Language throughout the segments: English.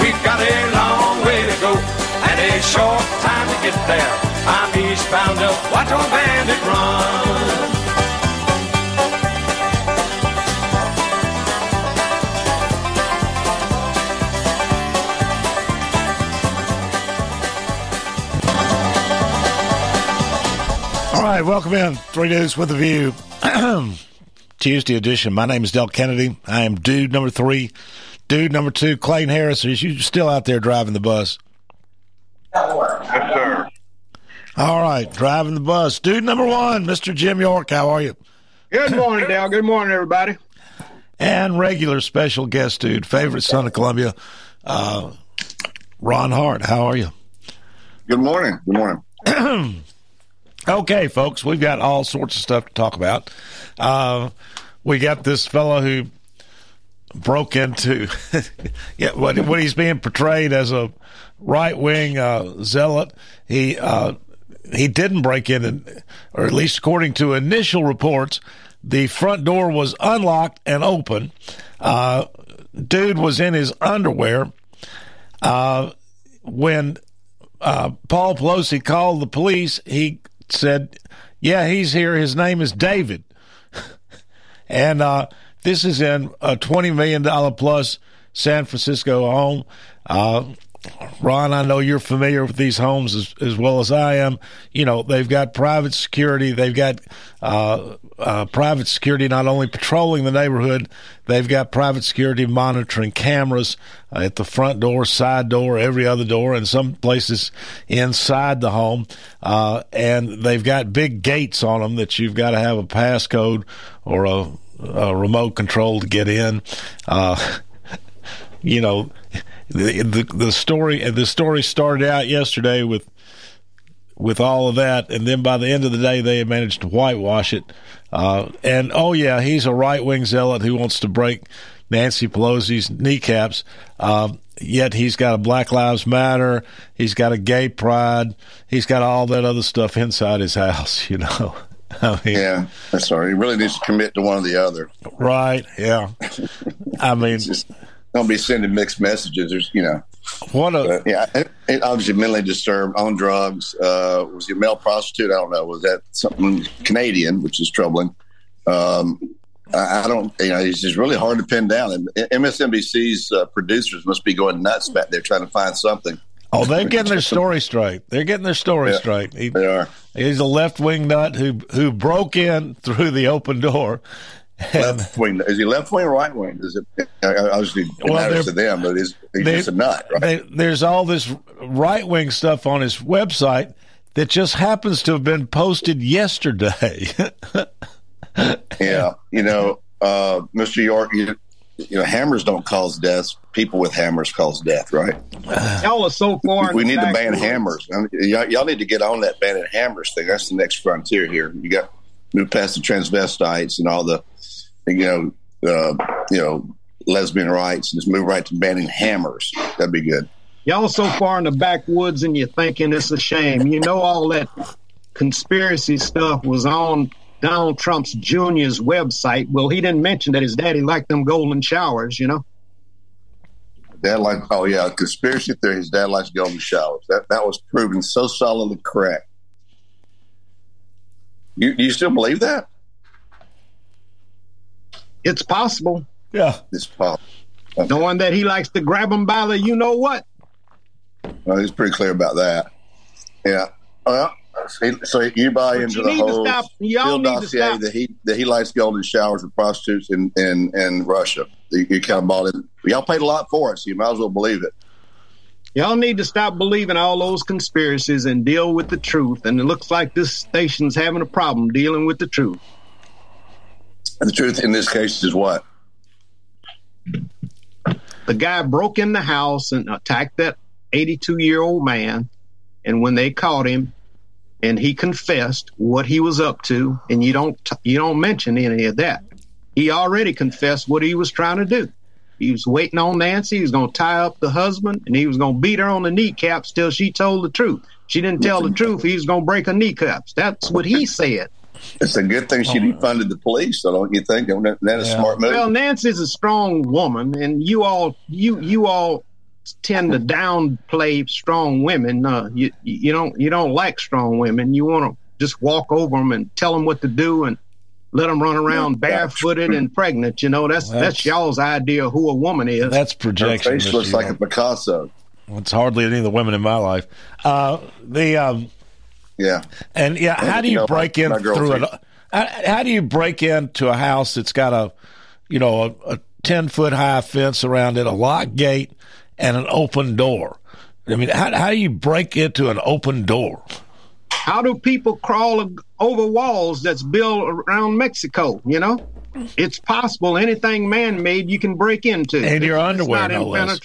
We've got a long way to go and a short time to get there. I'm eastbound up, watch old bandit run. All right, welcome in. Three Dudes with a View. Tuesday edition. My name is Del Kennedy. I am dude number three. Dude number two, Clayton Harris. Are you still out there driving the bus? Yes, sir. All right, driving the bus. Dude number one, Mr. Jim York. How are you? Good morning, Dale. Good morning, everybody. And regular special guest dude, favorite son of Columbia, uh, Ron Hart. How are you? Good morning. Good morning. okay, folks, we've got all sorts of stuff to talk about. Uh, we got this fellow who broke into yeah what what he's being portrayed as a right wing uh, zealot. He uh, he didn't break in, and, or at least according to initial reports, the front door was unlocked and open. Uh, dude was in his underwear uh, when uh, Paul Pelosi called the police. He said, "Yeah, he's here. His name is David," and uh, this is in a $20 million plus San Francisco home. Uh, Ron, I know you're familiar with these homes as, as, well as I am. You know, they've got private security. They've got uh, uh, private security not only patrolling the neighborhood, they've got private security monitoring cameras uh, at the front door, side door, every other door, and some places inside the home. Uh, and they've got big gates on them that you've got to have a passcode or a remote control to get in. Uh, you know, the, the, the story the story started out yesterday with with all of that, and then by the end of the day, they managed to whitewash it. Uh, and oh yeah, he's a right wing zealot who wants to break Nancy Pelosi's kneecaps. Uh, yet he's got a Black Lives Matter, he's got a gay pride, he's got all that other stuff inside his house. You know. I mean, yeah, that's sorry. He really needs to commit to one or the other. Right. Yeah. I mean, just don't be sending mixed messages. There's, you know, what a yeah. It, it obviously mentally disturbed, on drugs. Uh, was he a male prostitute? I don't know. Was that something Canadian, which is troubling? Um, I, I don't. You know, it's just really hard to pin down. And MSNBC's uh, producers must be going nuts back there trying to find something. Oh, they're getting their story straight. They're getting their story yeah, straight. He, they are. He's a left wing nut who who broke in through the open door. left wing is he left wing or right wing? Is it obviously it well, matters to them, but is he's they, just a nut, right? They, there's all this right wing stuff on his website that just happens to have been posted yesterday. yeah, you know, uh, Mr. York, you, you know, hammers don't cause deaths. People with hammers cause death, right? Y'all are so far. We need to ban hammers. I mean, y'all, y'all, need to get on that banning hammers thing. That's the next frontier here. You got move past the transvestites and all the, you know, uh, you know, lesbian rights, and just move right to banning hammers. That'd be good. Y'all so far in the backwoods, and you're thinking it's a shame. You know, all that conspiracy stuff was on Donald Trump's Jr.'s website. Well, he didn't mention that his daddy liked them golden showers, you know? Dad like oh yeah, conspiracy theory. His dad likes golden showers. That that was proven so solidly correct. You you still believe that? It's possible. Yeah, it's possible. Okay. Knowing that he likes to grab them by the you know what. Well, he's pretty clear about that. Yeah. Well, so you buy but into you the whole Bill dossier that he that he likes golden showers with prostitutes in in, in Russia. You, you kind of bought it. Y'all paid a lot for it, so you might as well believe it. Y'all need to stop believing all those conspiracies and deal with the truth. And it looks like this station's having a problem dealing with the truth. And the truth in this case is what? the guy broke in the house and attacked that 82 year old man. And when they caught him, and he confessed what he was up to, and you don't you don't mention any of that. He already confessed what he was trying to do. He was waiting on Nancy. He was going to tie up the husband, and he was going to beat her on the kneecaps till she told the truth. She didn't tell the truth. He was going to break her kneecaps. That's what he said. It's a good thing she oh, defunded the police, so don't you think? That- That is a Yeah. smart move. Well, Nancy's a strong woman, and you all you you all tend to downplay strong women. Uh, you you don't you don't like strong women. You want to just walk over them and tell them what to do and let them run around barefooted and pregnant. You know that's that's, That's- y'all's idea of who a woman is. That's Her projection. face looks like a York. Picasso. It's hardly any of the women in my life. Uh, the um, Yeah. and yeah, how do You you know, break my- in my through it? How, how do you break into a house that's got a, you know, a, a ten foot high fence around it, a lock gate, and an open door? I mean, how, how do you break into an open door? How do people crawl over walls that's built around Mexico? You know, mm-hmm. it's possible. Anything man made, you can break into. And your It's underwear, not no less.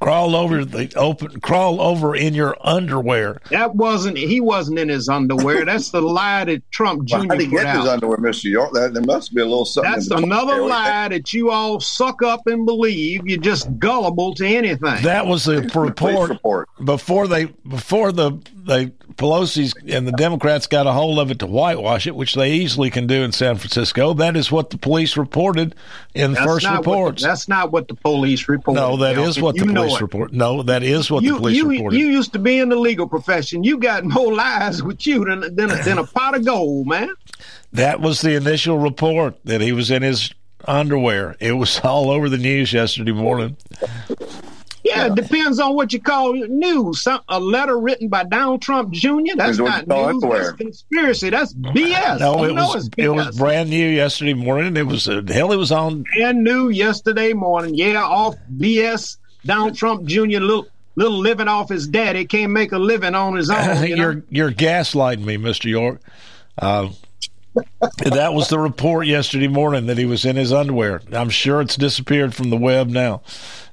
Impenetrable. Crawl over the open, crawl over in your underwear. That wasn't he wasn't in his underwear. That's the lie that Trump Jr. Well, how did he put get his underwear, Mr. York? That, there must be a little something. That's another lie that you all suck up and believe. You're just gullible to anything. That was the Police report report. before they before the they Pelosi's and the Democrats got a hold of it to whitewash it, which they easily can do in San Francisco. That is what the police reported in the That's first not what the- reports. that's not what the police reported. no, that is Elton. what the You know police it. report. No, that is what the You, police you, reported. you used to be in the legal profession. You got more lies with you than than, than a pot of gold, man. that was the initial report that he was in his underwear. It was all over the news yesterday morning. Yeah, it depends on what you call news. Some, a letter written by Donald Trump Jr. That's not news. That's conspiracy. That's BS. No, it was it's it was brand new yesterday morning. It was uh, hell. It was on brand new yesterday morning. Yeah, off BS. Donald Trump Jr. little little living off his daddy can't make a living on his own. You know? you're you're gaslighting me, Mister York. Uh, that was the report yesterday morning that he was in his underwear. I'm sure it's disappeared from the web now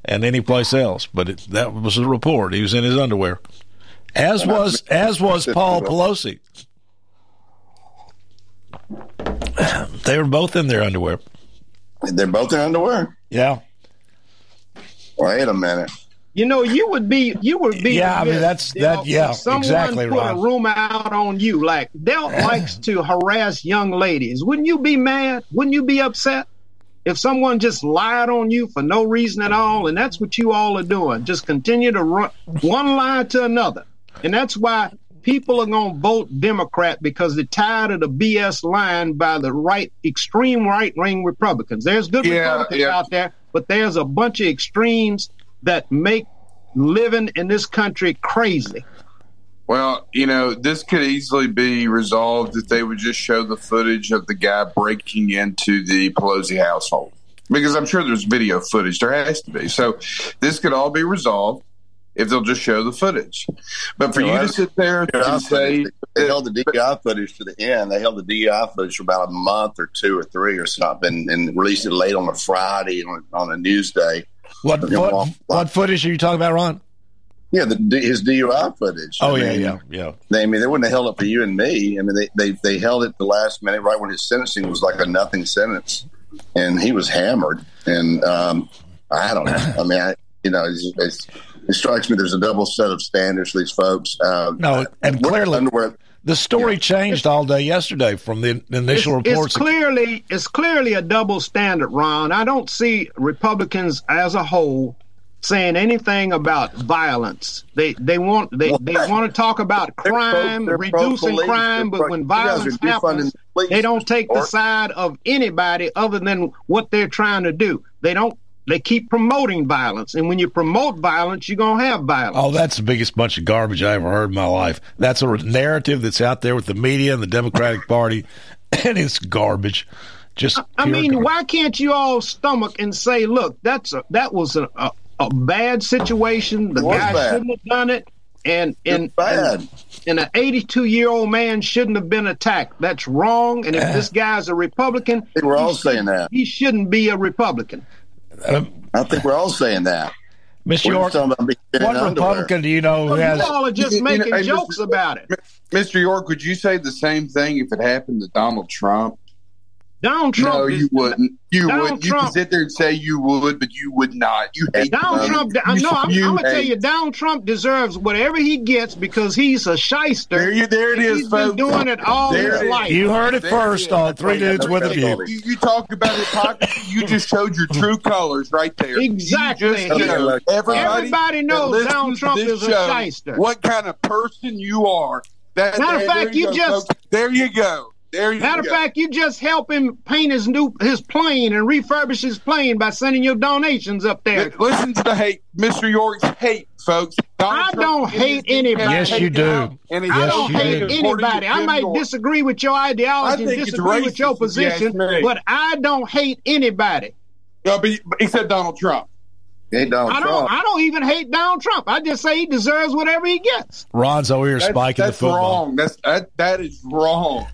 and any place else, but it, that was the report. He was in his underwear, as was as was Paul Pelosi. They were both in their underwear. They're both in underwear. Yeah, Wait a minute. You know, you would be, you would be. Yeah, I mean, that's- you that- know, yeah, someone exactly, put Ron. a rumor out on you, like Delt likes to harass young ladies. Wouldn't you be mad? Wouldn't you be upset if someone just lied on you for no reason at all? And that's what you all are doing. Just continue to run one lie to another, and that's why people are going to vote Democrat because they're tired of the BS line by the right, extreme right wing Republicans. There's good Yeah, Republicans yeah. out there, but there's a bunch of extremes that make living in this country crazy. Well, you know, this could easily be resolved if they would just show the footage of the guy breaking into the Pelosi household. Because I'm sure there's video footage. There has to be. So this could all be resolved if they'll just show the footage. But for you Well, to sit there and say, footage, they held the DI footage to the end. They held the DI footage for about a month or two or three or something, and released it late on a Friday on, on a news day. what Yeah, what, what footage are you talking about, Ron? Yeah, the, his DUI footage. Oh I yeah, mean, yeah, yeah. They, I mean, they wouldn't have held it for you and me. I mean, they, they, they held it the last minute, right when his sentencing was like a nothing sentence, and he was hammered. And um, I don't know. I mean, I, you know, it's, it's, it strikes me there's a double set of standards for these folks. Uh, No, and clearly- underwear, The story changed all day yesterday from the initial it's, reports. it's clearly it's clearly a double standard, Ron. I don't see Republicans as a whole saying anything about violence. They they want they, they want to talk about They're pro- crime, they're reducing pro-police. crime, They're but pro- when you guys are violence happens, the police, they don't take the side of anybody other than what they're trying to do. They don't. They keep promoting violence, and when you promote violence, you're gonna have violence. Oh, that's the biggest bunch of garbage I ever heard in my life. That's a narrative that's out there with the media and the Democratic Party, and it's garbage. Just I pure mean, garbage. why can't you all stomach and say, "Look, that's a, that was a, a, a bad situation. The guy bad. shouldn't have done it, and and bad. and, and an 82 year old man shouldn't have been attacked. That's wrong. And if this guy's a Republican, we're all saying that. he shouldn't be a Republican. I think we're all saying that. Miss York, just talking about being in what. Republican do you know who Well, has? you all are just You know, making jokes Mr. about it. Mr. York, would you say the same thing if it happened to Donald Trump? Donald Trump. no, is- you wouldn't. You Donald would. You Trump- could sit there and say you would, but you would not. You hate Donald um, Trump. I you- know. I'm, I'm gonna tell you, Donald Trump deserves whatever he gets because he's a shyster. There, you, there it is, He's been folks. doing it all There his it is. life. You heard it There first on Three Dudes with a View. You, you talk about hypocrisy. You just showed your true colors right there. Exactly. You just showed everybody, Everybody knows Donald Trump is a show shyster. What kind of person you are? That, Matter of fact, there you just- folks. there you go. There you Matter of fact, you just help him paint his new his plane and refurbish his plane by sending your donations up there. Listen to the hate, Mr. York's hate, folks. Donald I Trump don't hate anybody. Yes, you do. and I Yes, don't hate do. anybody. I Jim might disagree with your ideology and disagree with your racist, if you ask position, me. but I don't hate anybody. No, but, but except Donald Trump. Hey, Donald I don't. Trump. I don't even hate Donald Trump. I just say he deserves whatever he gets. Ron's over here That's, spiking the that's football. wrong. That's that. That is wrong.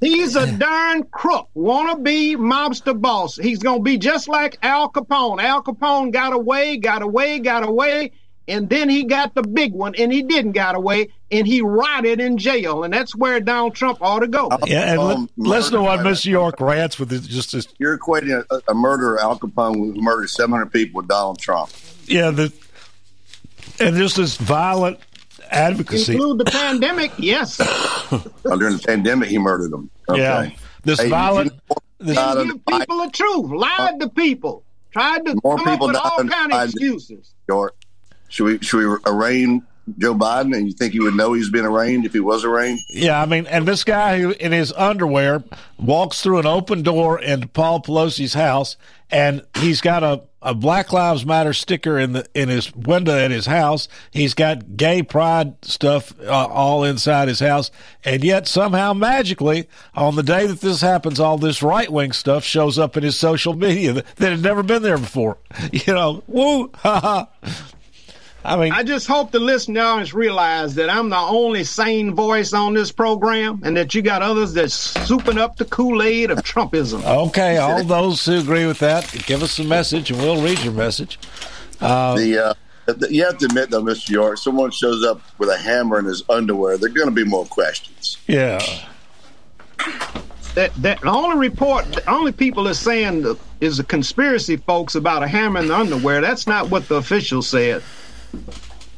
He's a darn crook, wannabe mobster boss. He's gonna be just like Al Capone. Al Capone got away, got away, got away, and then he got the big one, and he didn't got away, and he rotted in jail, and that's where Donald Trump ought to go. Yeah, and li- Um, listen to what murder- Mr. York rants with his, just this. You're equating a, a murderer, Al Capone, who murdered 700 people, with Donald Trump. Yeah, the and just this violent advocacy. Include the pandemic, yes. Uh, during the pandemic, he murdered them. Okay. Yeah, this Hey, violent. you know, This, Out of Didn't the give people the truth, lied to people, tried to More come up people with all than kind of excuses. York. Should we should we arraign Joe Biden? And you think he would know he's been arraigned if he was arraigned? yeah, I mean, and this guy who in his underwear walks through an open door into Paul Pelosi's house, and he's got a, a Black Lives Matter sticker in the in his window at his house. He's got gay pride stuff uh, all inside his house, and yet somehow magically, on the day that this happens, all this right wing stuff shows up in his social media that, that had never been there before. You know, woo, ha ha. I mean, I just hope the listeners realize that I'm the only sane voice on this program, and that you got others that's souping up the Kool Aid of Trumpism. Okay, all those who agree with that, give us a message and we'll read your message. the, uh, the- you have to admit, though, Mr. York, someone shows up with a hammer in his underwear, there are going to be more questions. Yeah. That that the only report, the only people that's saying the, is the conspiracy folks about a hammer in the underwear. That's not what the official said.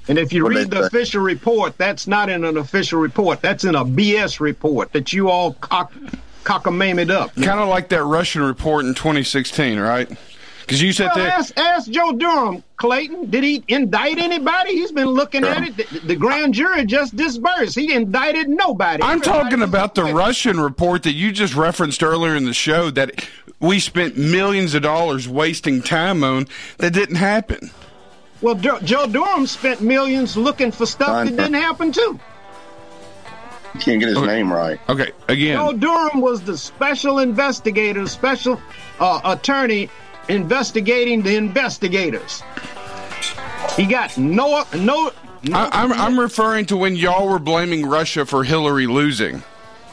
And if you What'd read the say? official report, that's not in an official report. That's in a BS report that you all cock cockamamie up. Kind of like that Russian report in 2016, right? Because you said Well, that. ask, ask Joe Durham, Clayton. Did he indict anybody? He's been looking at it. The, the grand jury just disbursed. He indicted nobody. I'm Everybody talking about the. Russian report that you just referenced earlier in the show that we spent millions of dollars wasting time on that didn't happen. Well, Jo- Joe Durham spent millions looking for stuff Fine, that didn't happen too. You can't get his name right. Okay, again, Joe Durham was the special investigator, special uh, attorney investigating the investigators. He got no no. no I, I'm, I'm referring to when y'all were blaming Russia for Hillary losing.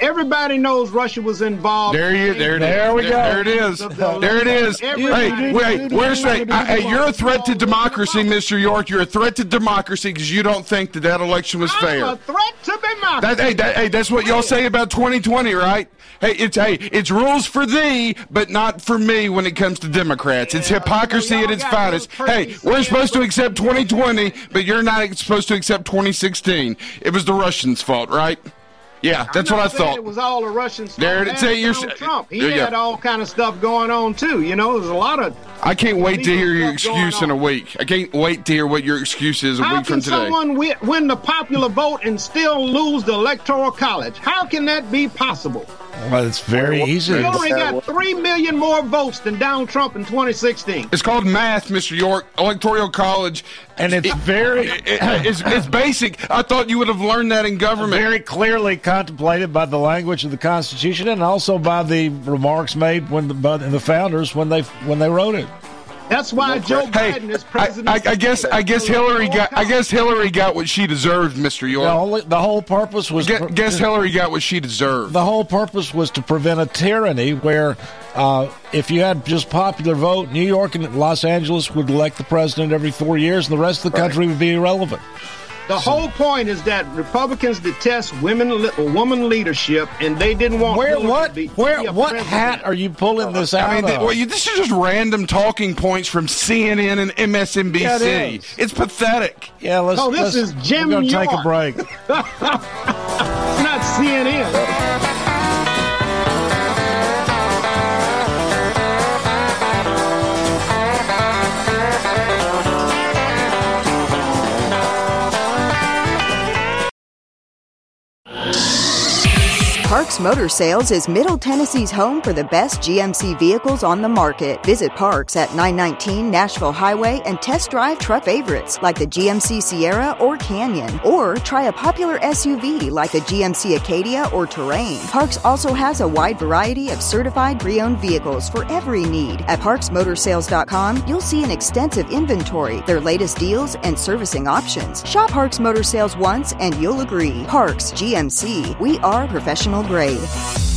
Everybody knows Russia was involved. There you, there, it is. There we go. There it is. There it is. Everybody- Hey, wait, where's that? Hey, you're a threat to democracy, Mr. York. You're a threat to democracy because you don't think that that election was fair. I'm a threat to democracy. That, hey, that, hey, that's what y'all say about 2020, right? Hey, it's hey, it's rules for thee, but not for me when it comes to Democrats. It's hypocrisy at its finest. Hey, we're supposed to accept 2020, but you're not supposed to accept 2016. It was the Russians' fault, right? Yeah, that's what I thought. It was all the Russians. There it- say you're- Donald Trump. He There you had all kind of stuff going on too. You know, there's a lot of. I can't wait to hear your excuse in a week. I can't wait to hear what your excuse is a How week from today. How can someone win the popular vote and still lose the electoral college? How can that be possible? Well, it's very easy. Hillary got three million more votes than Donald Trump in 2016. It's called math, Mr. York. Electoral college. And it's very, It- it's, it's basic. I thought you would have learned that in government. very clearly contemplated by the language of the Constitution and also by the remarks made when the, by the founders when they when they wrote it. That's why Joe Hey, Biden is I, president. I, I guess I guess Hillary got I guess Hillary got what she deserved, Mr. The, York. only, the whole purpose was Guess, guess Hillary got what she deserved. the whole purpose was to prevent a tyranny where Uh, if you had just popular vote, New York and Los Angeles would elect the president every four years, and the rest of the country would be irrelevant. The whole point is that Republicans detest women, woman leadership, and they didn't want. Where Hillary what to be- where be a what president. hat are you pulling this out I mean, th- of? well, you, this is just random talking points from CNN and MSNBC. Yeah, it is. it's pathetic. yeah, let's. Oh, this let's- is Jim We're gonna take a break. It's not CNN. Parks Motor Sales is Middle Tennessee's home for the best GMC vehicles on the market. Visit Parks at 919 Nashville Highway and test drive truck favorites like the GMC Sierra or Canyon, or try a popular SUV like the GMC Acadia or Terrain. Parks also has a wide variety of certified pre-owned vehicles for every need. At parksmotorsales.com, you'll see an extensive inventory, their latest deals, and servicing options. Shop Parks Motor Sales once and you'll agree. Parks GMC, we are professional grade. Bye.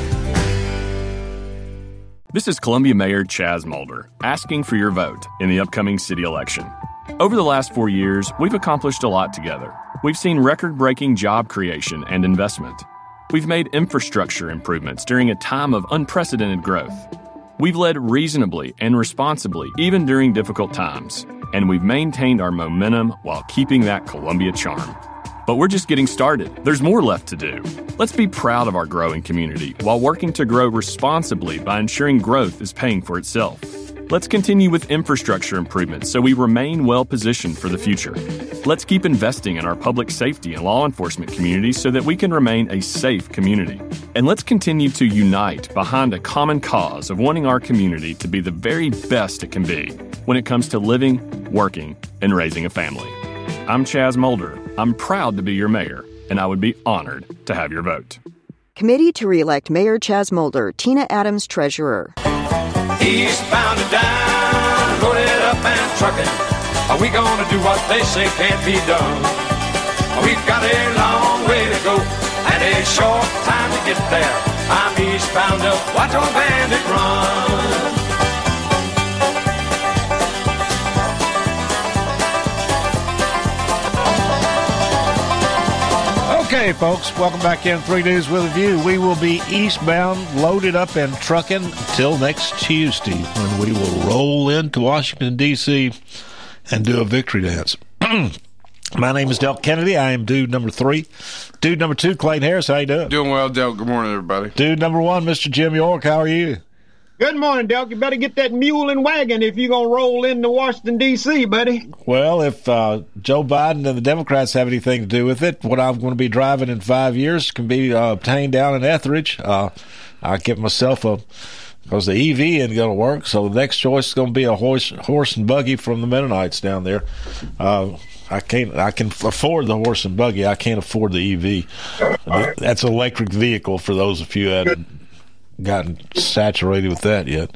This is Columbia Mayor Chaz Molder asking for your vote in the upcoming city election. Over the last four years, we've accomplished a lot together. We've seen record breaking job creation and investment. We've made infrastructure improvements during a time of unprecedented growth. We've led reasonably and responsibly even during difficult times, and we've maintained our momentum while keeping that Columbia charm. But we're just getting started. There's more left to do. Let's be proud of our growing community while working to grow responsibly by ensuring growth is paying for itself. Let's continue with infrastructure improvements so we remain well positioned for the future. Let's keep investing in our public safety and law enforcement communities so that we can remain a safe community. And let's continue to unite behind a common cause of wanting our community to be the very best it can be when it comes to living, working, and raising a family. I'm Chaz Molder. I'm proud to be your mayor, and I would be honored to have your vote. Committee to re-elect Mayor Chaz Molder, Tina Adams, Treasurer. Eastbound and down, loaded up and trucking. Are we gonna do what they say can't be done? We've got a long way to go and a short time to get there. I'm eastbound up, watch our bandit run. Okay, folks, welcome back in Three News with a View. We will be eastbound, loaded up, and trucking until next Tuesday when we will roll into Washington, D.C. and do a victory dance. My name is Del Kennedy. I am dude number three. Dude number two, Clayton Harris. How you doing? Doing well, Del. Good morning, everybody. Dude number one, Mr. Jim York. How are you? Good morning, Delk. You better get that mule and wagon if you're going to roll into Washington, D.C., buddy. Well, if uh, Joe Biden and the Democrats have anything to do with it, what I'm going to be driving in five years can be uh, obtained down in Ethridge. Uh, I get myself a because the EV ain't going to work. So the next choice is going to be a horse, horse and buggy from the Mennonites down there. Uh, I can't. I can afford the horse and buggy. I can't afford the EV. That's an electric vehicle for those of you that gotten saturated with that yet.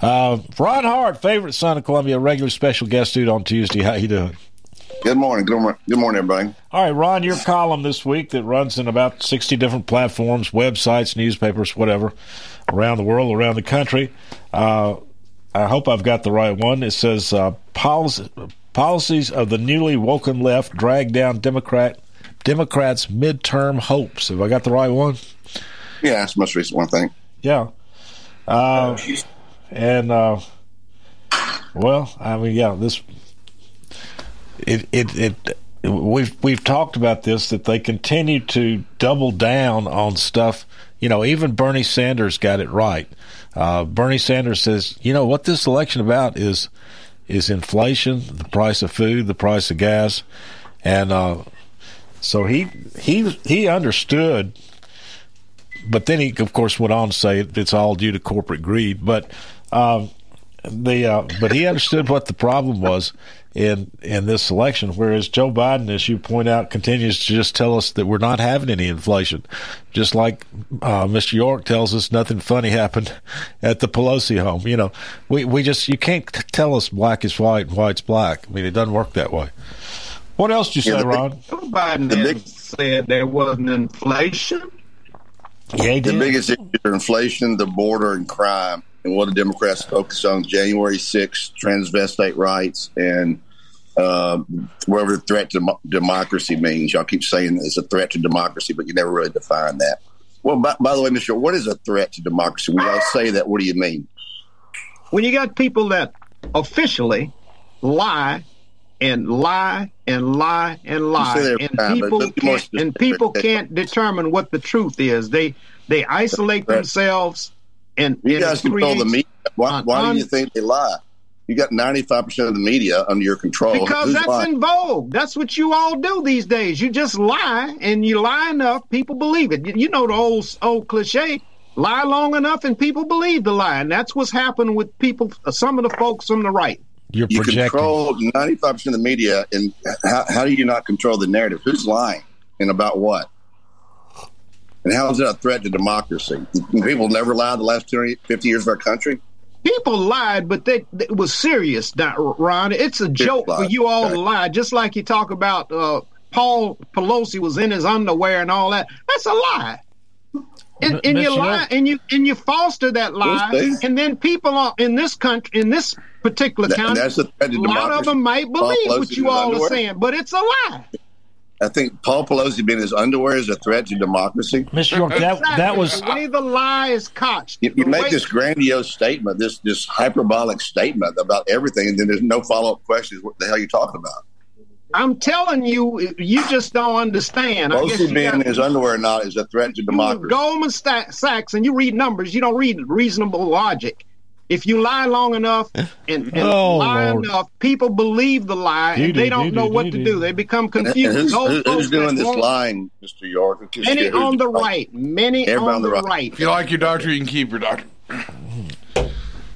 Uh, Ron Hart, favorite son of Columbia, regular special guest dude on Tuesday. How you doing? Good morning. Good morning. Good morning, everybody. All right, Ron, your column this week that runs in about 60 different platforms, websites, newspapers, whatever, around the world, around the country. Uh, I hope I've got the right one. It says uh, policy, policies of the newly woken left drag down Democrat Democrats' midterm hopes. Have I got the right one? Yeah, it's the most recent one, I think. Yeah. Uh, and uh, well, I mean, yeah, this it it it we've we've talked about this that they continue to double down on stuff. You know, even Bernie Sanders got it right. Uh, Bernie Sanders says, you know, what this election about is is inflation, the price of food, the price of gas, and uh, so he he he understood. But then he, of course, went on to say it's all due to corporate greed. But um, the uh, but he understood what the problem was in in this election. Whereas Joe Biden, as you point out, continues to just tell us that we're not having any inflation, just like uh, Mr. York tells us nothing funny happened at the Pelosi home. You know, we we just you can't tell us black is white and white's black. I mean, it doesn't work that way. What else did you Yeah, say, the Ron? Joe Biden didn't said there wasn't inflation. Yeah, the biggest issues are inflation, the border, and crime. And what the Democrats focus on January 6th, transvestite rights, and uh, whatever the threat to mo- democracy means. Y'all keep saying it's a threat to democracy, but you never really define that. Well, by, by the way, Mr. What is a threat to democracy? When y'all say that, what do you mean? When you got people that officially lie and lie and lie and lie, and time, people let's be more can't, and people can't determine what the truth is. They they isolate themselves and You and guys control the media. Why, why do you think they lie? You got 95% of the media under your control. Because Who's that's lying? in vogue. That's what you all do these days. You just lie, and you lie enough, people believe it. You- You know the old old cliche: lie long enough, and people believe the lie. And that's what's happened with people. Some of the folks on the right. You're you projecting. control 95% of the media, and how, how do you not control the narrative? Who's lying and about what? And how is that a threat to democracy? People never lied the last 20, 50 years of our country. People lied, but they, it was serious, Don- Ron. It's a joke for you all to lie. Just like you talk about uh, Paul Pelosi was in his underwear and all that. That's a lie. And, and you lie, and you and you foster that lie, and then people are, in this country, in this particular That- county, that's a threat to a lot of democracy. them might believe Pelosi what in you his all are saying, but it's a lie. I think Paul Pelosi being his underwear is a threat to democracy. Mr. York, that that was the way the lie is couched. You, you make way- this grandiose statement, this this hyperbolic statement about everything, and then there's no follow up questions. What the hell are you talking about? I'm telling you, you just don't understand. I guess Pelosi being in got- his underwear or not is a threat to democracy. Goldman Sachs, and you read numbers. You don't read reasonable logic. If you lie long enough and, and Oh, lie Lord. enough, people believe the lie and they don't know doo-doo, what to do. They become And- and confused. who's, Those who- folks who's doing this won't- lying, Mr. York? Many on the right. Many on the right. If you like your doctor, you can keep your doctor. All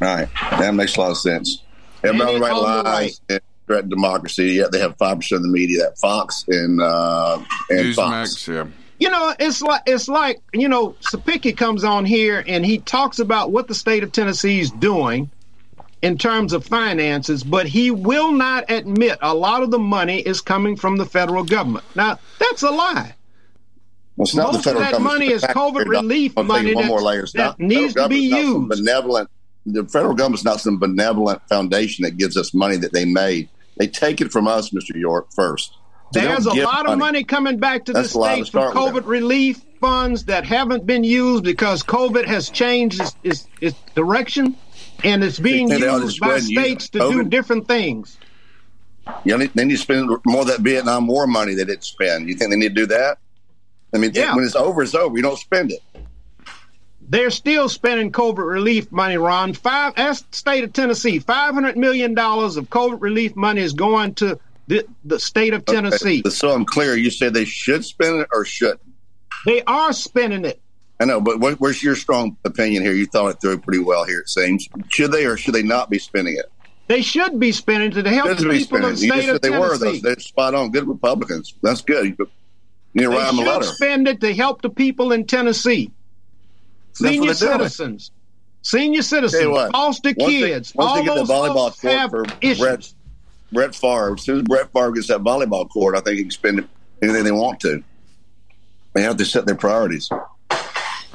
right, that makes a lot of sense. Everybody on the Many right on the lies and threaten democracy. Yeah, they have five percent of the media. That Fox and uh, and Fox. Newsmax, yeah. You know, it's like it's like you know, Sapicki comes on here and he talks about what the state of Tennessee is doing in terms of finances, but he will not admit a lot of the money is coming from the federal government. Now, that's a lie. Well, it's not Most of that government. money is COVID relief dollars. I'll tell you money One more layer. That not- needs to be used. Benevolent. The federal government's not some benevolent foundation that gives us money that they made. They take it from us, Mr. York, first. There's a lot of money coming back to That's the a lot to states from. COVID relief funds that haven't been used because COVID has changed its, its, its direction and it's being think they ought to used by and use states to do different things. You know, they need to spend more of that Vietnam War money they didn't spend. You think they need to do that? I mean, Yeah. when it's over, it's over. You don't spend it. They're still spending COVID relief money, Ron. Five, the state of Tennessee. Five hundred million dollars of COVID relief money is going to the, the state of Tennessee. Okay, So I'm clear. You said they should spend it or shouldn't. They are spending it. I know, but what, where's your strong opinion here? You thought it through pretty well here. It seems. Should they or should they not be spending it? They should be spending it to help Should the people of the You just state of said they were. Tennessee. Those, they're spot on. Good Republicans. That's good. You need to They write them a should letter. spend it to help the people in Tennessee. what Senior doing. citizens. Senior citizens, what, foster once they- kids. once all they get the volleyball court have for issues. Brett Favre, as soon as Brett Favre gets that volleyball court, I think he can spend it anything they want to. They have to set their priorities.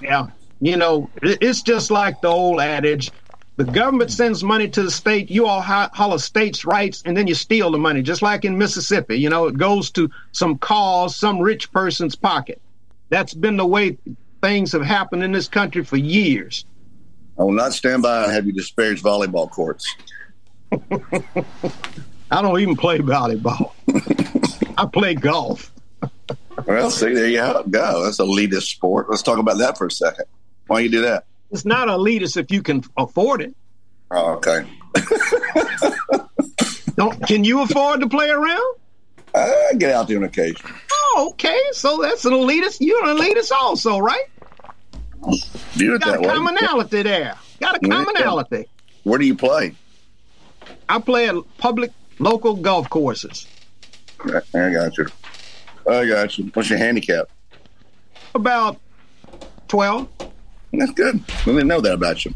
Yeah. You know, it's just like the old adage the government sends money to the state, you all ho- holler states' rights, and then you steal the money, just like in Mississippi. You know, it goes to some cause, some rich person's pocket. That's been the way things have happened in this country for years. I will not stand by and have you disparage volleyball courts. I don't even play volleyball. I play golf. Well, see, there you go. That's elitist sport. Let's talk about that for a second. Why you do that? It's not elitist if you can afford it. Oh, okay. Don't, can you afford to play around? I get out there on occasion. Oh, okay. So that's an elitist. You're an elitist also, right? It Got that a way. commonality there. Got a commonality. Where do you play? I play at public local golf courses. I got you. I got you. What's your handicap? About 12. That's good. I didn't know that about you.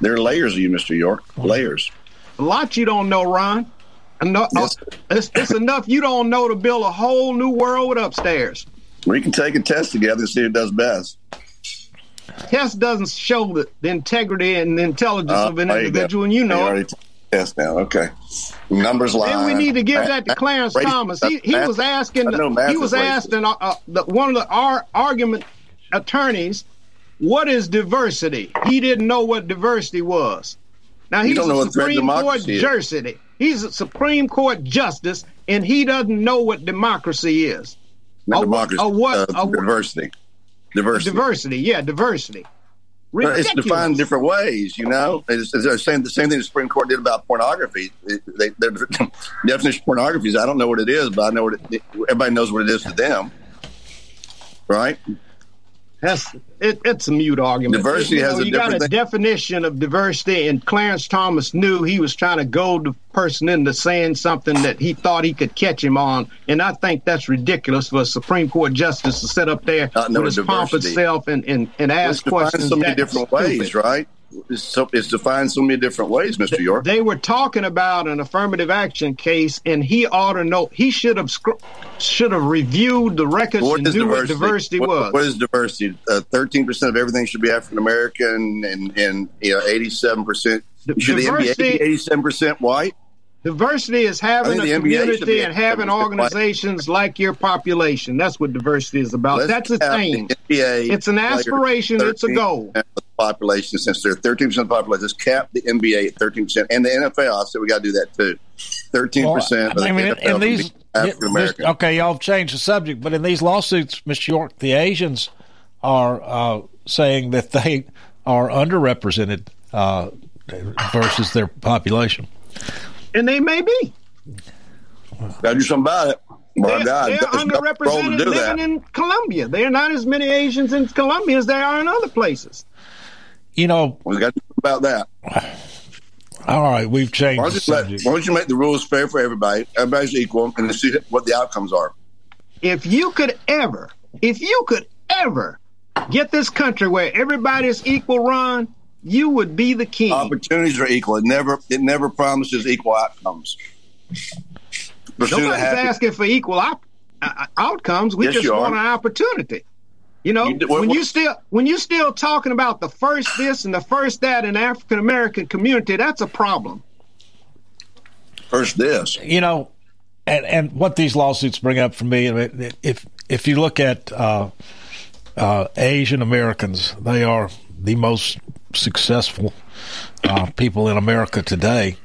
There are layers of you, Mr. York. Layers. A lot you don't know, Ron. Eno- Yes. it's, it's enough you don't know to build a whole new world upstairs. We can take a test together and see who does best. Test doesn't show the, the integrity and the intelligence Uh, of an there you individual, and you know it. The test now. Okay. Numbers line. Then we need to give that to Clarence Thomas. He, he math- was asking. Math He was asking uh, uh, the, one of the ar- argument attorneys, "What is diversity?" He didn't know what diversity was. Now he's don't know a Supreme Court justice. He's a Supreme Court justice, and he doesn't know what democracy is. Not democracy. what- uh, diversity. Diversity. Diversity, yeah, diversity. Well, It's Ridiculous. defined different ways, you know. It's, it's the same the same thing the Supreme Court did about pornography. It, they, their definition of pornography is I don't know what it is, but I know what it, everybody knows what it is to them, right? That's it, it's a mute argument. Diversity you know, has a you got a thing. definition of diversity, and Clarence Thomas knew he was trying to goad the person into saying something that he thought he could catch him on, and I think that's ridiculous for a Supreme Court justice to sit up there Not know with his pompous self and and, and ask questions. so many different stupid. ways, right? It's, so, it's defined so many different ways, Mister York. They were talking about an affirmative action case, and he ought to know. He should have should have reviewed the records What and knew diversity? what diversity What- was. What is diversity? Uh, Thirteen percent of everything should be African American, and and you know eighty-seven percent. Should the NBA be eighty-seven percent white? Diversity is having a think the NBA should community and having 100% white. organizations like your population. That's what diversity is about. Let's That's a thing. NBA It's an aspiration. It's a goal. Of the population, since they're thirteen percent of the population, let's cap the NBA at thirteen percent, and the NFL. I said we got to do that too. Thirteen percent of the I mean, in, NFL in these African American. okay, y'all have changed the subject, but in these lawsuits, Mr. York, the Asians are uh, saying that they are underrepresented uh, versus their population. And they may be. Got to do something about it. My They're, God, they're it's got the role to underrepresented living that. in Columbia. There are not as many Asians in Columbia as there are in other places. You know, we got to do about that. All right, we've changed Why don't, you let, why don't you make the rules fair for everybody? Everybody's equal, and then see what the outcomes are. If you could ever, if you could ever get this country where everybody's equal, Ron, you would be the king. Opportunities are equal. It never it never promises equal outcomes. Pursue Nobody's asking for equal op- uh, outcomes. We Yes, just want are. an opportunity. You know, You what- when you still when you still talking about the first this and the first that in African American community, that's a problem. First this. You know, and and what these lawsuits bring up for me, if if you look at uh, uh, Asian Americans, they are the most successful uh, people in America today.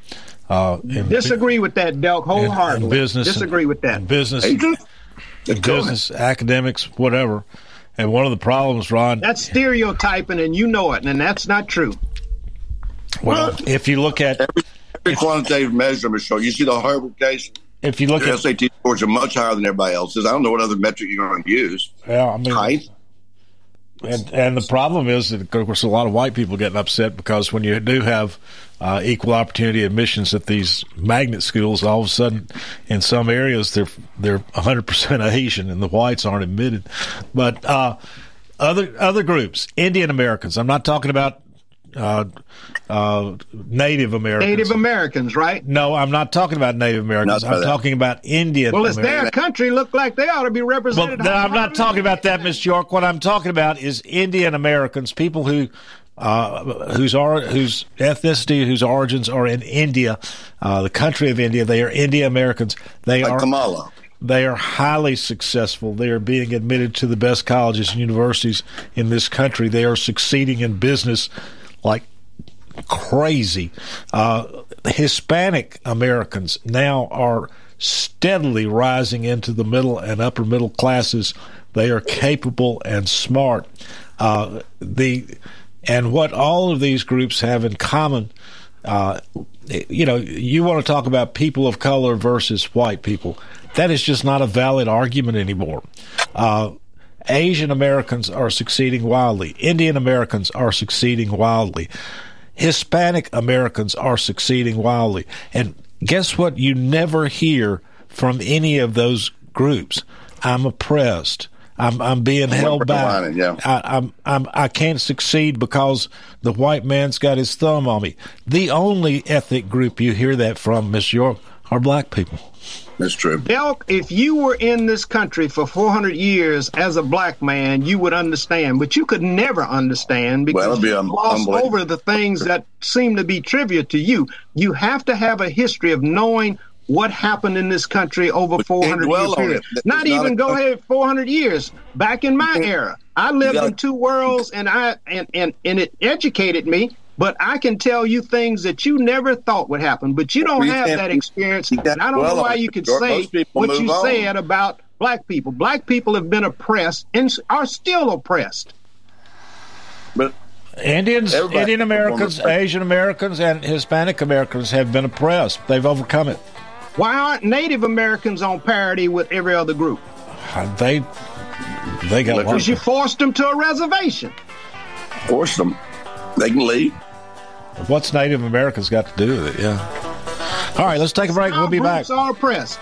Uh, in, Disagree with that, Delk, wholeheartedly. in business, Disagree with that. in business, in business, academics, whatever. And one of the problems, Ron, That's stereotyping, and you know it, and that's not true. well, if you look at every quantitative measurement show, you see the Harvard case. If you look their at- SAT scores are much higher than everybody else's. I don't know what other metric you're going to use. Yeah, I mean, height. And and the problem is that of course a lot of white people getting upset because when you do have uh, equal opportunity admissions at these magnet schools, all of a sudden in some areas they're they're 100 percent Asian and the whites aren't admitted. But uh, other other groups, Indian Americans. I'm not talking about uh, uh, Native Americans. Native Americans, right? No, I'm not talking about Native Americans. I'm that. talking about Indian. Americans Well, it's their country. Look like they ought to be Well, represented. no, I'm not talking about that, Miss York. What I'm talking about is Indian Americans, people who uh, whose whose ethnicity, whose origins are in India, uh, the country of India. They are India Americans. They Like are Kamala. They are highly successful. They are being admitted to the best colleges and universities in this country. They are succeeding in business like crazy. Uh, Hispanic Americans now are steadily rising into the middle and upper middle classes. They are capable and smart. Uh, the and what all of these groups have in common. Uh, you know, you want to talk about people of color versus white people. That is just not a valid argument anymore. Uh, Asian Americans are succeeding wildly. Indian Americans are succeeding wildly. Hispanic Americans are succeeding wildly. And guess what? You never hear from any of those groups. I'm oppressed. I'm I'm being held back. Carolina, yeah. I, I'm I'm I can't succeed because the white man's got his thumb on me. The only ethnic group you hear that from, Miss York, are black people. That's true. Elk, if you were in this country for 400 years as a black man, you would understand, but you could never understand because Well, be you un- gloss unbelievable. over the things that seem to be trivia to you. You have to have a history of knowing what happened in this country over 400 years period. Not not even a- go ahead 400 years. Back in my era, I lived gotta- in two worlds, and I and, and and it educated me. But I can tell you things that you never thought would happen. But you don't have that experience, and I don't dwell know why you could say what you on. said about black people. Black people have been oppressed and are still oppressed. But Indians, Everybody- Indian Americans, Asian Americans, and Hispanic Americans have been oppressed. They've overcome it. Why aren't Native Americans on parity with every other group? Uh, they they got Because you forced them to a reservation. Force them. They can leave. What's Native Americans got to do with it? Yeah. All right, let's take a break. We'll be back. Groups are oppressed.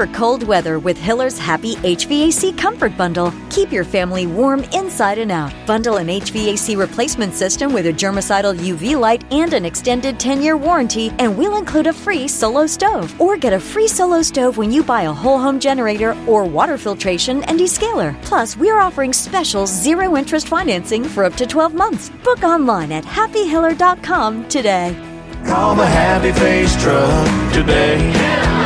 cold weather with Hiller's Happy HVAC Comfort Bundle. Keep your family warm inside and out. Bundle an HVAC replacement system with a germicidal UV light and an extended 10 year warranty, and we'll include a free solo stove. Or get a free solo stove when you buy a whole home generator or water filtration and descaler. Plus, we're offering special zero interest financing for up to 12 months. Book online at happyhiller.com today. Call the Happy Face Truck today.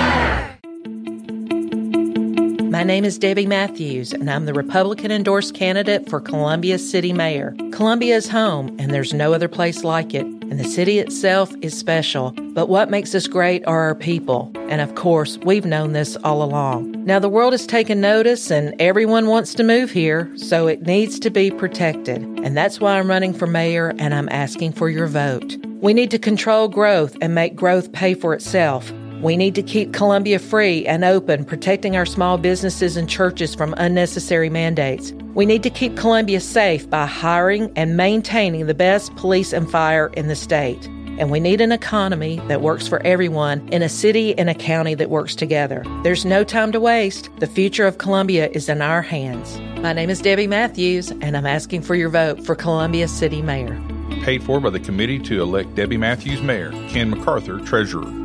My name is Debbie Matthews, and I'm the Republican endorsed candidate for Columbia City Mayor. Columbia is home, and there's no other place like it, and the city itself is special. But what makes us great are our people, and of course, we've known this all along. Now, the world has taken notice, and everyone wants to move here, so it needs to be protected. And that's why I'm running for mayor, and I'm asking for your vote. We need to control growth and make growth pay for itself. We need to keep Columbia free and open, protecting our small businesses and churches from unnecessary mandates. We need to keep Columbia safe by hiring and maintaining the best police and fire in the state. And we need an economy that works for everyone in a city and a county that works together. There's no time to waste. The future of Columbia is in our hands. My name is Debbie Matthews, and I'm asking for your vote for Columbia City Mayor. Paid for by the committee to elect Debbie Matthews Mayor, Ken MacArthur, Treasurer.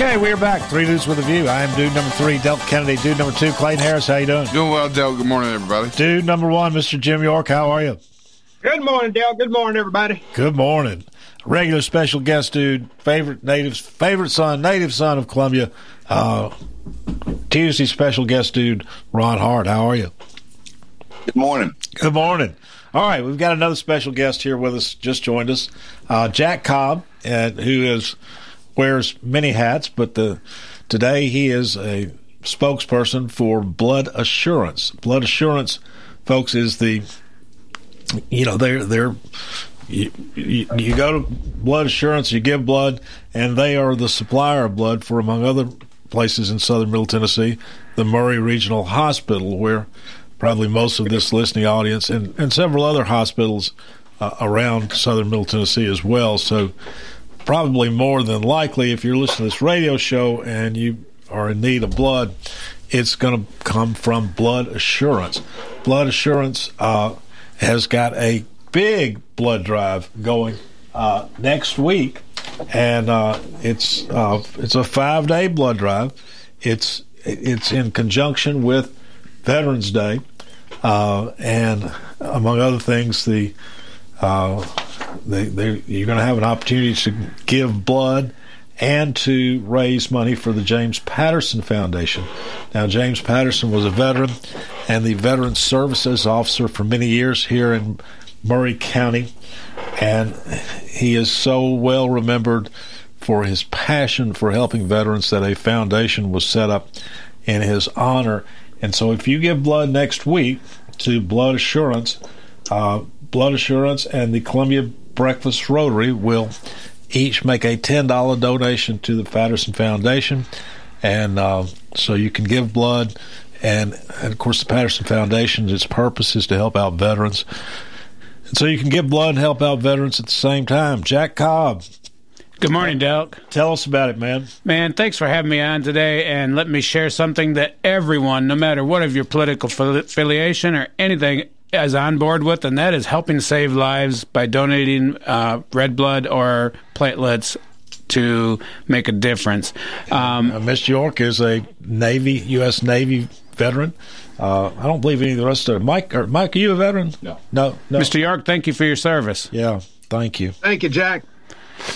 Okay, we're back. Three dudes with a view. I am dude number three, Delk Kennedy. Dude number two, Clayton Harris. How you doing? Doing well, Del. Good morning, everybody. Dude number one, Mr. Jim York. How are you? Good morning, Del. Good morning, everybody. Good morning. Regular special guest, dude. Favorite native, favorite son, native son of Columbia. Uh, Tuesday special guest, dude. Ron Hart. How are you? Good morning. Good morning. All right, we've got another special guest here with us. Just joined us, uh, Jack Cobb, uh, who is wears many hats, but the today he is a spokesperson for Blood Assurance. Blood Assurance, folks, is the you know they're they're you, you, you go to Blood Assurance, you give blood, and they are the supplier of blood for among other places in southern Middle Tennessee, the Maury Regional Hospital, where probably most of this listening audience and, and several other hospitals uh, around southern Middle Tennessee as well. So probably more than likely, if you're listening to this radio show and you are in need of blood, it's going to come from Blood Assurance. Blood Assurance, uh, has got a big blood drive going uh, next week, and uh, it's uh, it's a five day blood drive. It's it's in conjunction with Veterans Day, uh, and among other things, the uh, they, they, you're going to have an opportunity to give blood and to raise money for the James Patterson Foundation. Now, James Patterson was a veteran and the Veteran Services Officer for many years here in Maury County, and he is so well remembered for his passion for helping veterans that a foundation was set up in his honor. And so, if you give blood next week to Blood Assurance, uh, Blood Assurance and the Columbia Breakfast Rotary will each make a $10 donation to the Patterson Foundation. And uh, so you can give blood. And, and, of course, the Patterson Foundation, its purpose is to help out veterans. And so you can give blood and help out veterans at the same time. Jack Cobb. Good morning, Delk. Tell us about it, man. Man, thanks for having me on today and let me share something that everyone, no matter what of your political affiliation or anything, is on board with, and that is helping save lives by donating uh, red blood or platelets to make a difference. Um, uh, Miss York is a Navy, U.S. Navy veteran. Uh, I don't believe any of the rest of Mike. Or Mike, are you a veteran? No. No. no. Mr. York, thank you for your service. Yeah, thank you. Thank you, Jack.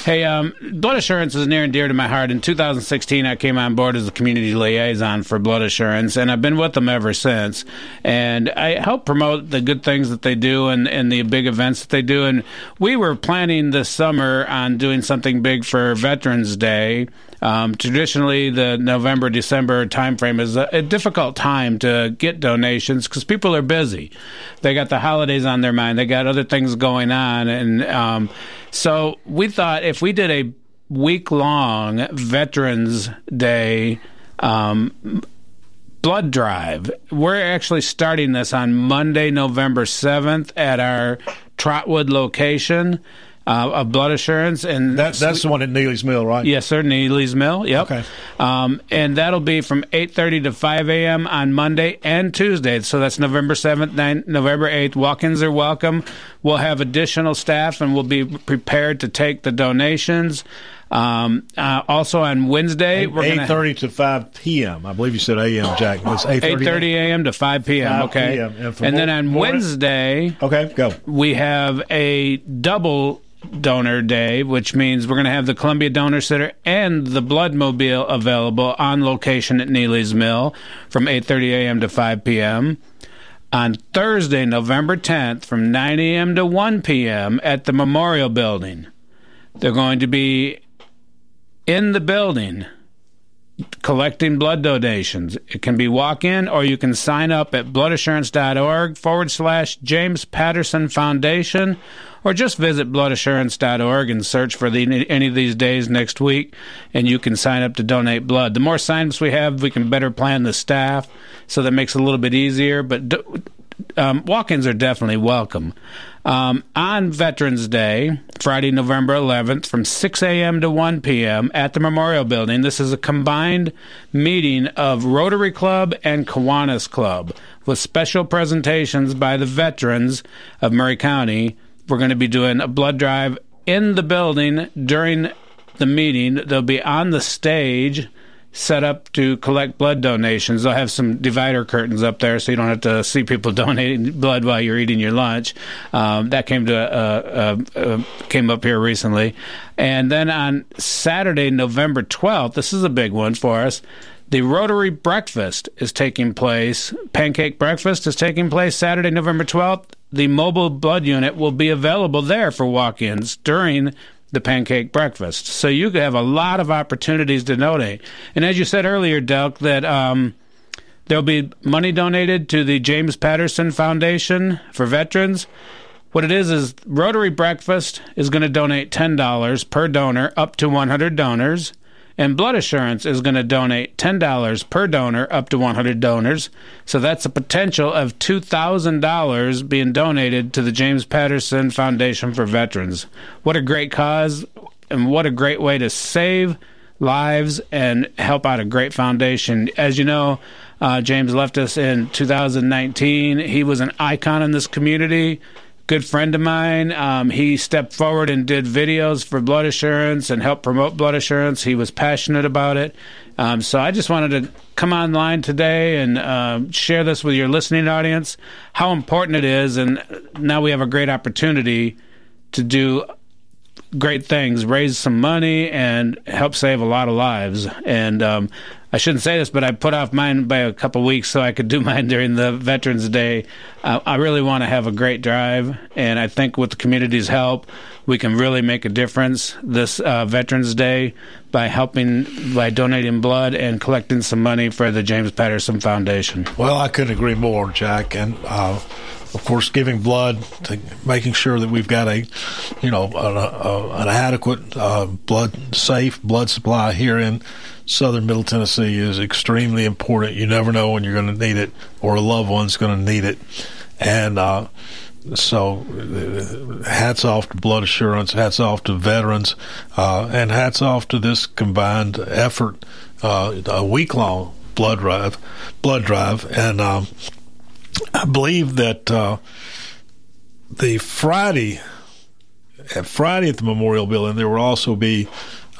Hey, um, blood assurance is near and dear to my heart. In 2016, I came on board as a community liaison for blood assurance, and I've been with them ever since. And I help promote the good things that they do and, and the big events that they do. And we were planning this summer on doing something big for Veterans Day. Um, traditionally, the November December timeframe is a, a difficult time to get donations because people are busy. They got the holidays on their mind. They got other things going on, and um, so we thought if we did a week long Veterans Day. Um, blood drive. We're actually starting this on Monday, November 7th at our Trotwood location uh, of blood assurance, and that, that's the one at Neely's Mill, right? Yes, sir, Neely's Mill. Yep. Okay. Um, and that'll be from eight thirty to five a.m. on Monday and Tuesday. So that's November seventh, November eighth. Walk-ins are welcome. We'll have additional staff, and we'll be prepared to take the donations. Um, uh, also on Wednesday, 8, we're eight thirty to five p.m. I believe you said a.m. Jack. It's eight thirty a.m. to five p.m. 5 okay, p.m. And, and more, then on Wednesday, okay, go. We have a double donor day, which means we're going to have the Columbia Donor Center and the Blood Mobile available on location at Neely's Mill from 8:30 a.m. to 5 p.m. On Thursday, November 10th, from 9 a.m. to 1 p.m. at the Memorial Building. They're going to be in the building collecting blood donations. It can be walk in or you can sign up at bloodassurance.org forward slash James Patterson Foundation or just visit bloodassurance.org and search for the, any of these days next week, and you can sign up to donate blood. The more sign-ups we have, we can better plan the staff, so that makes it a little bit easier. But um, walk-ins are definitely welcome. Um, on Veterans Day, Friday, November 11th, from 6 a.m. to 1 p.m. at the Memorial Building. This is a combined meeting of Rotary Club and Kiwanis Club with special presentations by the veterans of Maury County we're going to be doing a blood drive in the building during the meeting. They'll be on the stage set up to collect blood donations. They'll have some divider curtains up there, so you don't have to see people donating blood while you're eating your lunch. Um, that came to uh, uh, uh, came up here recently, and then on Saturday, November twelfth, this is a big one for us. The Rotary Breakfast is taking place. Pancake Breakfast is taking place Saturday, November twelfth the mobile blood unit will be available there for walk ins during the pancake breakfast. So you have a lot of opportunities to donate. And as you said earlier, Delk, that um, there'll be money donated to the James Patterson Foundation for veterans. What it is is Rotary Breakfast is going to donate $10 per donor up to 100 donors. And Blood Assurance is going to donate $10 per donor up to 100 donors. So that's a potential of $2,000 being donated to the James Patterson Foundation for Veterans. What a great cause, and what a great way to save lives and help out a great foundation. As you know, Uh, James left us in 2019. He was an icon in this community good friend of mine. Um, he stepped forward and did videos for blood assurance and helped promote blood assurance. He was passionate about it. Um, so I just wanted to come online today and uh, share this with your listening audience, how important it is. And now we have a great opportunity to do great things, raise some money, and help save a lot of lives. And um, I shouldn't say this, but I put off mine by a couple weeks so I could do mine during the Veterans Day. Uh, I really want to have a great drive, and I think with the community's help, we can really make a difference this uh, Veterans Day by helping, by donating blood and collecting some money for the James Patterson Foundation. Well, I couldn't agree more, Jack. And uh, of course, giving blood to making sure that we've got a, you know, a, a, an adequate uh, blood safe blood supply here in southern Middle Tennessee is extremely important. You never know when you're going to need it or a loved one's going to need it, and. Uh, so, uh, hats off to Blood Assurance, hats off to veterans, uh, and hats off to this combined effort, uh, a week long blood drive, blood drive, and um, I believe that uh, the Friday, Friday at the Memorial Building, there will also be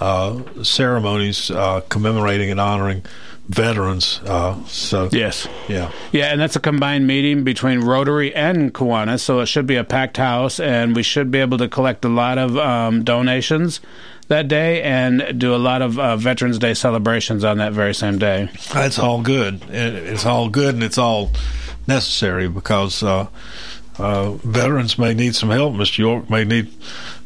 uh, ceremonies uh, commemorating and honoring veterans. Uh, so yes, yeah, yeah, and that's a combined meeting between Rotary and Kiwanis, so it should be a packed house, and we should be able to collect a lot of um, donations that day and do a lot of uh, Veterans Day celebrations on that very same day. That's all good. It's all good, and it's all necessary because uh, uh, veterans may need some help. Mr. York may need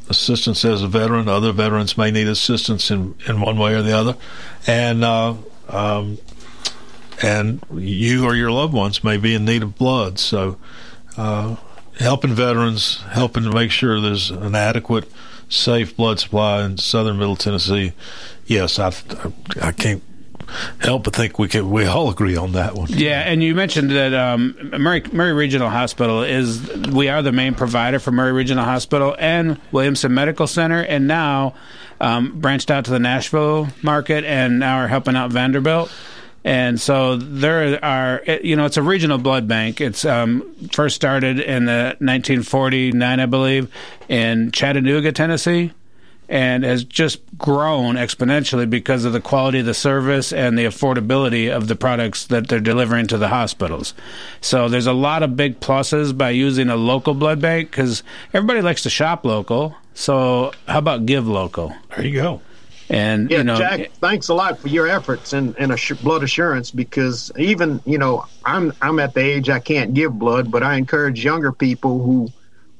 assistance as a veteran. Other veterans may need assistance in, in one way or the other, and uh, um, and you or your loved ones may be in need of blood. So, uh, helping veterans, helping to make sure there's an adequate, safe blood supply in southern Middle Tennessee. Yes, I I can't help but think we can we all agree on that one. Yeah, and you mentioned that um, Maury, Maury Regional Hospital is we are the main provider for Maury Regional Hospital and Williamson Medical Center, and now um, branched out to the Nashville market, and now are helping out Vanderbilt. And so there are, you know, it's a regional blood bank. It's um, first started in the 1949, I believe, in Chattanooga, Tennessee and has just grown exponentially because of the quality of the service and the affordability of the products that they're delivering to the hospitals. So there's a lot of big pluses by using a local blood bank because everybody likes to shop local. So how about give local? There you go. And yeah, you know, Jack, thanks a lot for your efforts and and ass- blood assurance because even you know I'm I'm at the age I can't give blood, but I encourage younger people who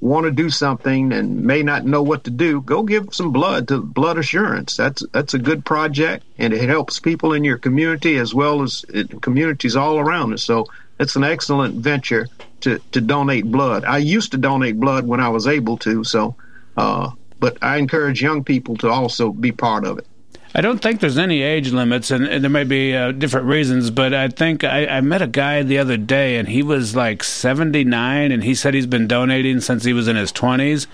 want to do something and may not know what to do, go give some blood to Blood Assurance. That's that's a good project, and it helps people in your community as well as it, communities all around us. So it's an excellent venture to to donate blood. I used to donate blood when I was able to, so uh, but I encourage young people to also be part of it. I don't think there's any age limits, and, and there may be uh, different reasons, but I think I, I, met a guy the other day, and he was like 79, and he said he's been donating since he was in his 20s.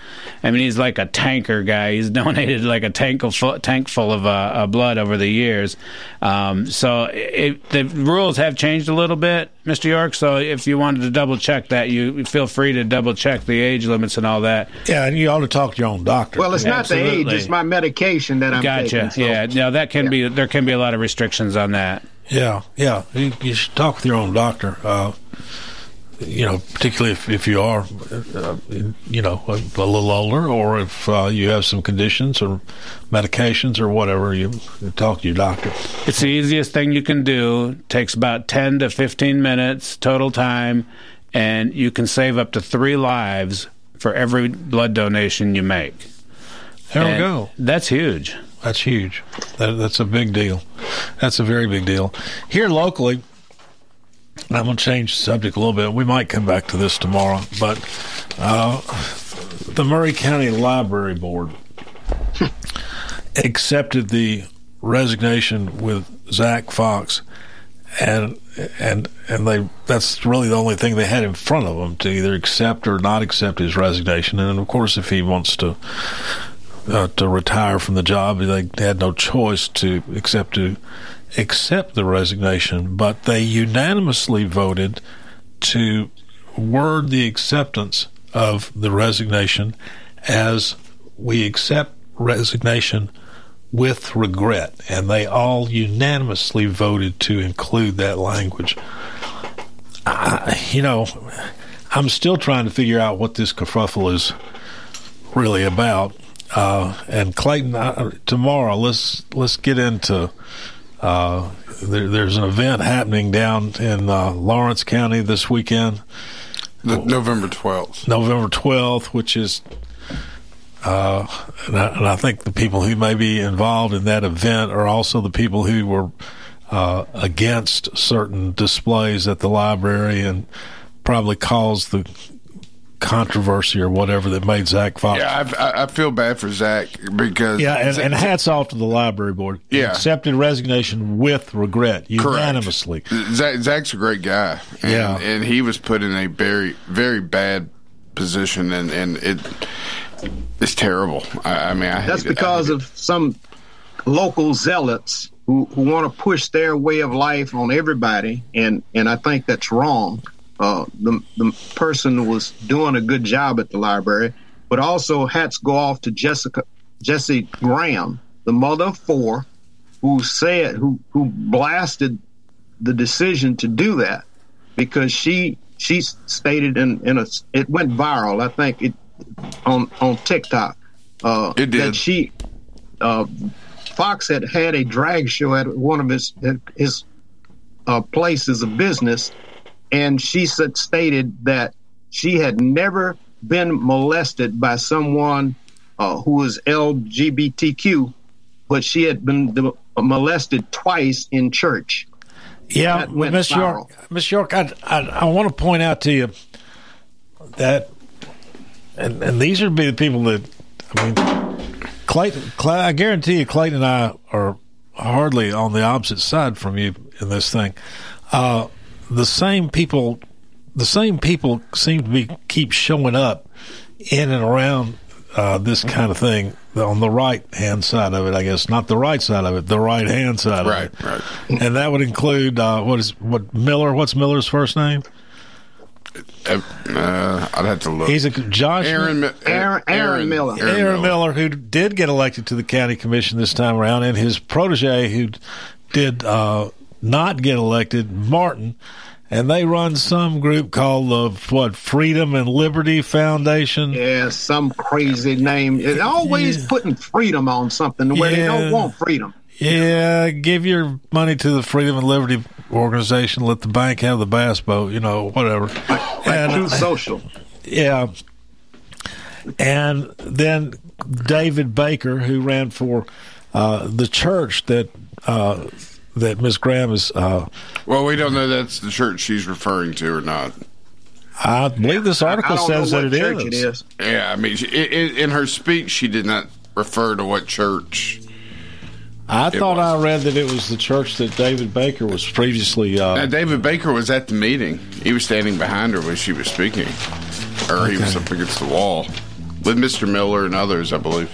I mean, he's like a tanker guy. He's donated like a tank full, tank full of uh, uh, blood over the years. Um, so it, the rules have changed a little bit, Mr. York. So if you wanted to double check that, you feel free to double check the age limits and all that. Yeah, and you ought to talk to your own doctor. Well, it's not Absolutely. the age; it's my medication that I'm Gotcha. taking. so- yeah. Now that can be there can be a lot of restrictions on that. Yeah, yeah. You, you should talk with your own doctor. Uh, you know, particularly if, if you are, uh, you know, a, a little older, or if uh, you have some conditions or medications or whatever, you talk to your doctor. It's the easiest thing you can do. It Takes about 10 to 15 minutes total time, and you can save up to three lives for every blood donation you make. There we go. That's huge. That's huge. That, that's a big deal. That's a very big deal. Here locally, and I'm going to change the subject a little bit. We might come back to this tomorrow, but uh, the Maury County Library Board accepted the resignation with Zach Fox, and and and they that's really the only thing they had in front of them to either accept or not accept his resignation. And of course, if he wants to uh, to retire from the job, they had no choice to accept to accept the resignation, but they unanimously voted to word the acceptance of the resignation as we accept resignation with regret. And they all unanimously voted to include that language. I, you know, I'm still trying to figure out what this kerfuffle is really about. Uh, and Clayton, uh, tomorrow let's let's get into. Uh, there, there's an event happening down in uh, Lawrence County this weekend. The November 12th. November 12th, which is, uh, and I, and, I, think the people who may be involved in that event are also the people who were uh, against certain displays at the library and probably caused the controversy or whatever that made Zach Fox. Yeah, I, I feel bad for Zach because yeah, and, and hats off to the library board. Yeah, accepted resignation with regret unanimously. Correct. Zach, Zach's a great guy. And, yeah, and he was put in a very very bad position, and and it it's terrible. I, I mean, I that's because of some local zealots who, who want to push their way of life on everybody, and and I think that's wrong. Uh, the, the person was doing a good job at the library, but also hats go off to Jessica Jesse Graham, the mother of four, who said who who blasted the decision to do that because she she stated in in a it went viral. I think it on on TikTok. Uh, it did. That she uh, Fox had had a drag show at one of his his uh, places of business and she said, stated that she had never been molested by someone uh, who was LGBTQ, but she had been molested twice in church. Yeah, Miss York, Miss York, I, I, I want to point out to you that, and, and these would be the people that, I mean, Clayton, Clay, I guarantee you, Clayton and I are hardly on the opposite side from you in this thing. Uh, the same people, the same people seem to be keep showing up in and around uh, this kind of thing on the right hand side of it, I guess, not the right side of it, the right hand side right, of it. Right, right. And that would include uh, what is what Miller? What's Miller's first name? Uh, I'd have to look. He's a Josh Aaron Aaron, Aaron, Aaron Miller. Aaron, Aaron Miller, who did get elected to the county commission this time around, and his protege, who did uh, not get elected, Martin and they run some group called the what Freedom and Liberty Foundation. Yeah, some crazy name. It's always yeah. putting freedom on something where yeah. they don't want freedom. Yeah, give your money to the Freedom and Liberty organization. Let the bank have the bass boat. You know, whatever. Like, and, Social. Yeah, and then David Baker, who ran for uh, the church that. Uh, that Miss Graham is. Uh, well, we don't know that's the church she's referring to or not. I believe this article says that it is. it is. Yeah, I mean, she, it, in her speech, she did not refer to what church. I thought was. I read that it was the church that David Baker was previously. Uh, now, David Baker was at the meeting. He was standing behind her when she was speaking, or okay. he was up against the wall with Mr. Miller and others, I believe.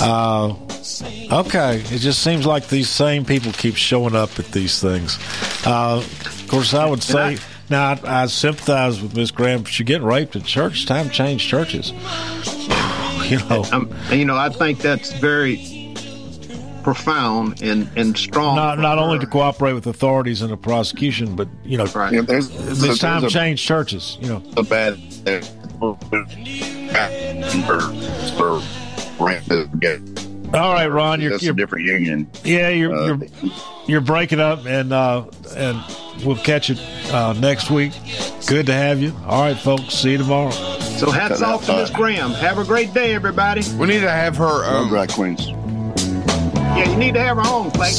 Uh, okay. It just seems like these same people keep showing up at these things. Uh, of course, I would say. I, now, I, I, sympathize with Miss Graham. She get raped at church. Time to change churches. you know, um, you know, I think that's very profound and, and strong. Not not only to cooperate with authorities in the prosecution, but you know, right. yeah, there's, it's time to change churches. You know, a bad. All right, Ron, you're, you're a different union. Yeah, you're uh, you're you're breaking up, and uh, and we'll catch you uh, next week. Good to have you. All right, folks. See you tomorrow. So hats off to Miss Graham. Have a great day, everybody. We need to have her um, drag queens. Yeah, you need to have her on, Clay.